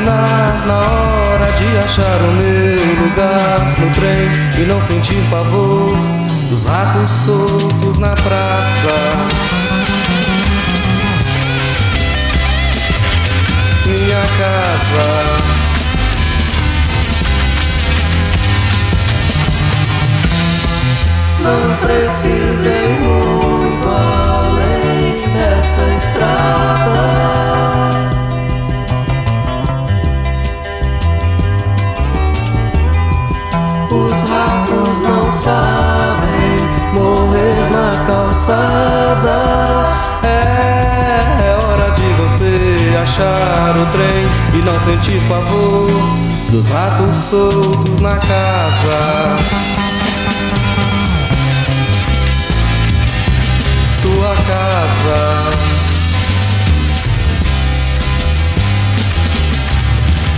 na hora de achar o meu lugar no trem e não sentir pavor dos ratos soltos na praça. Minha casa Não precisei muito além dessa estrada. Os ratos não sabem morrer na calçada. É, é hora de você achar o trem e não sentir pavor dos ratos soltos na casa. sua casa.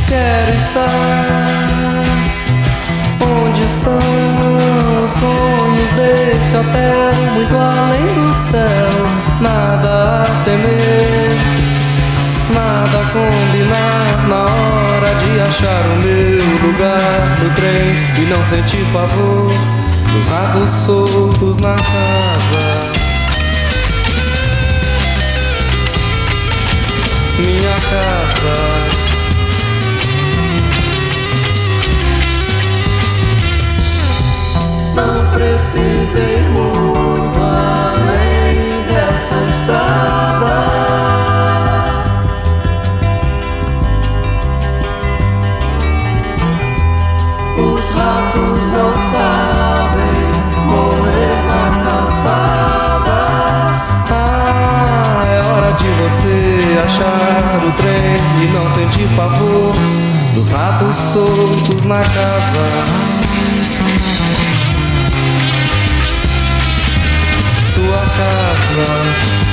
Quero estar onde estão os sonhos desse hotel, muito além do céu. Nada a temer, nada a combinar na hora de achar o meu lugar no trem e não sentir pavor dos ratos soltos na casa. minha casa. Não precisei muito além dessa estrada. Os ratos não sabem morrer na calçada. Ah, é hora de você achar o trem e não sentir pavor dos ratos soltos na casa. Sua casa.